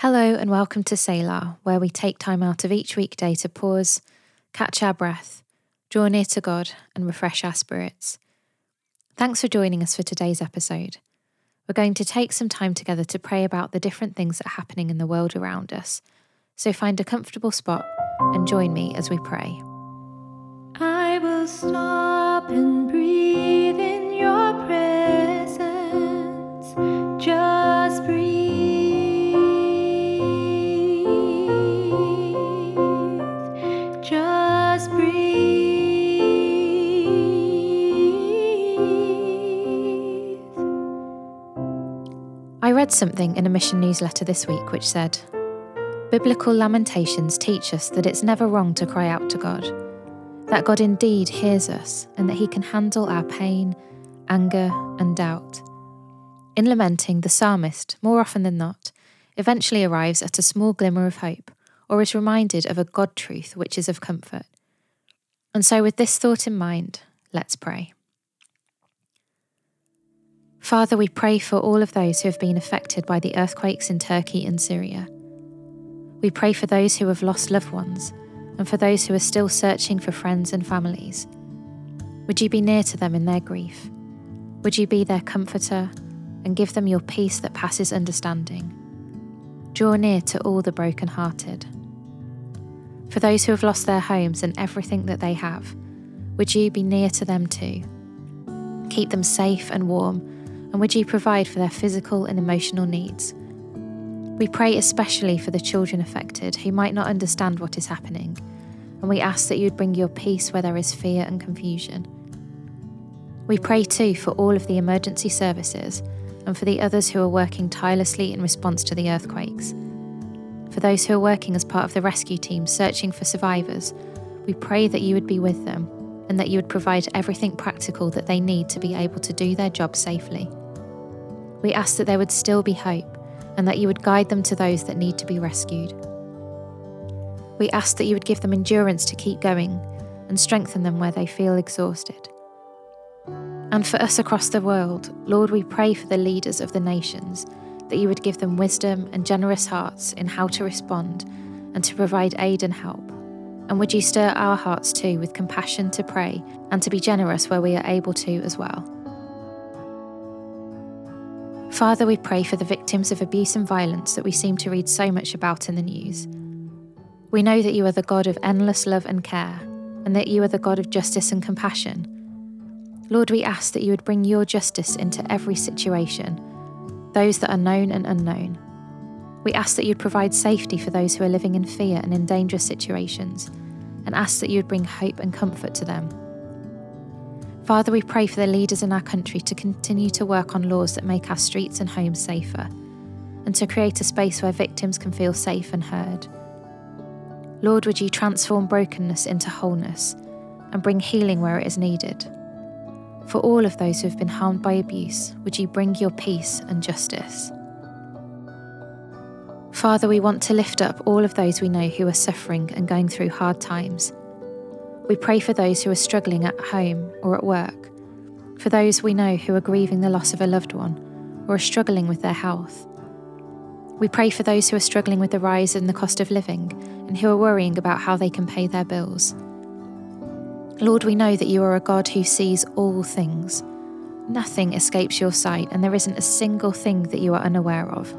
Hello, and welcome to Selah, where we take time out of each weekday to pause, catch our breath, draw near to God, and refresh our spirits. Thanks for joining us for today's episode. We're going to take some time together to pray about the different things that are happening in the world around us. So find a comfortable spot and join me as we pray. I will stop and breathe something in a mission newsletter this week which said Biblical lamentations teach us that it's never wrong to cry out to God, that God indeed hears us, and that He can handle our pain, anger, and doubt. In lamenting, the psalmist, more often than not, eventually arrives at a small glimmer of hope or is reminded of a God truth which is of comfort. And so, with this thought in mind, let's pray. Father, we pray for all of those who have been affected by the earthquakes in Turkey and Syria. We pray for those who have lost loved ones and for those who are still searching for friends and families. Would you be near to them in their grief? Would you be their comforter and give them your peace that passes understanding? Draw near to all the broken-hearted. For those who have lost their homes and everything that they have, would you be near to them too? Keep them safe and warm, and would you provide for their physical and emotional needs? We pray especially for the children affected who might not understand what is happening, and we ask that you would bring your peace where there is fear and confusion. We pray too for all of the emergency services and for the others who are working tirelessly in response to the earthquakes. For those who are working as part of the rescue team searching for survivors, we pray that you would be with them and that you would provide everything practical that they need to be able to do their job safely. We ask that there would still be hope and that you would guide them to those that need to be rescued. We ask that you would give them endurance to keep going and strengthen them where they feel exhausted. And for us across the world, Lord, we pray for the leaders of the nations that you would give them wisdom and generous hearts in how to respond and to provide aid and help. And would you stir our hearts too with compassion to pray and to be generous where we are able to as well? Father, we pray for the victims of abuse and violence that we seem to read so much about in the news. We know that you are the God of endless love and care, and that you are the God of justice and compassion. Lord, we ask that you would bring your justice into every situation, those that are known and unknown. We ask that you'd provide safety for those who are living in fear and in dangerous situations, and ask that you would bring hope and comfort to them. Father, we pray for the leaders in our country to continue to work on laws that make our streets and homes safer, and to create a space where victims can feel safe and heard. Lord, would you transform brokenness into wholeness and bring healing where it is needed? For all of those who have been harmed by abuse, would you bring your peace and justice? Father, we want to lift up all of those we know who are suffering and going through hard times. We pray for those who are struggling at home or at work, for those we know who are grieving the loss of a loved one or are struggling with their health. We pray for those who are struggling with the rise in the cost of living and who are worrying about how they can pay their bills. Lord, we know that you are a God who sees all things. Nothing escapes your sight, and there isn't a single thing that you are unaware of.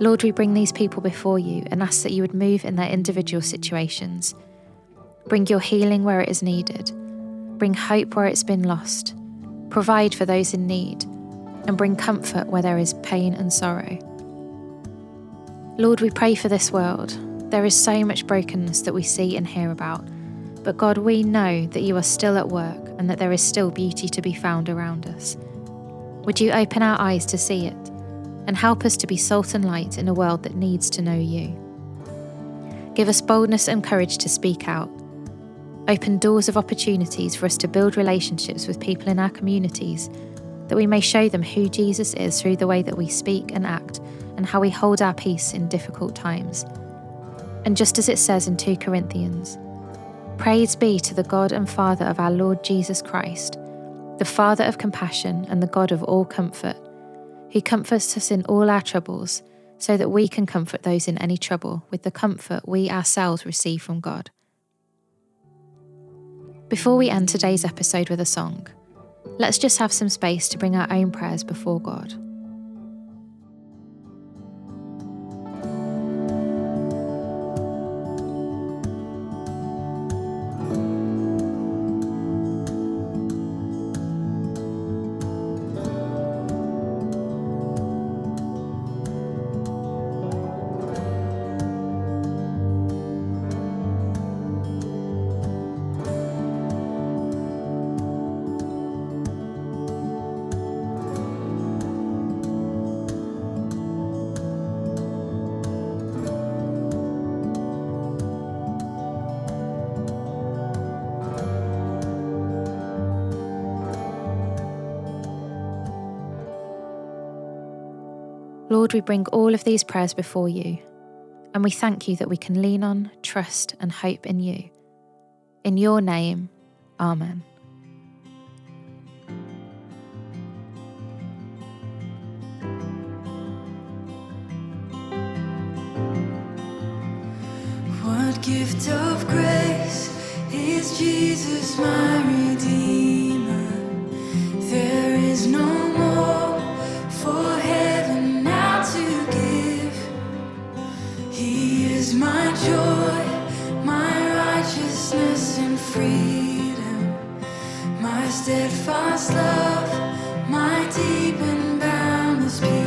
Lord, we bring these people before you and ask that you would move in their individual situations. Bring your healing where it is needed. Bring hope where it's been lost. Provide for those in need. And bring comfort where there is pain and sorrow. Lord, we pray for this world. There is so much brokenness that we see and hear about. But God, we know that you are still at work and that there is still beauty to be found around us. Would you open our eyes to see it and help us to be salt and light in a world that needs to know you? Give us boldness and courage to speak out. Open doors of opportunities for us to build relationships with people in our communities, that we may show them who Jesus is through the way that we speak and act and how we hold our peace in difficult times. And just as it says in 2 Corinthians, Praise be to the God and Father of our Lord Jesus Christ, the Father of compassion and the God of all comfort, who comforts us in all our troubles, so that we can comfort those in any trouble with the comfort we ourselves receive from God. Before we end today's episode with a song, let's just have some space to bring our own prayers before God. Lord, we bring all of these prayers before you, and we thank you that we can lean on, trust, and hope in you. In your name, Amen. What gift of grace is Jesus, my Redeemer? Righteousness and freedom, my steadfast love, my deep and boundless peace.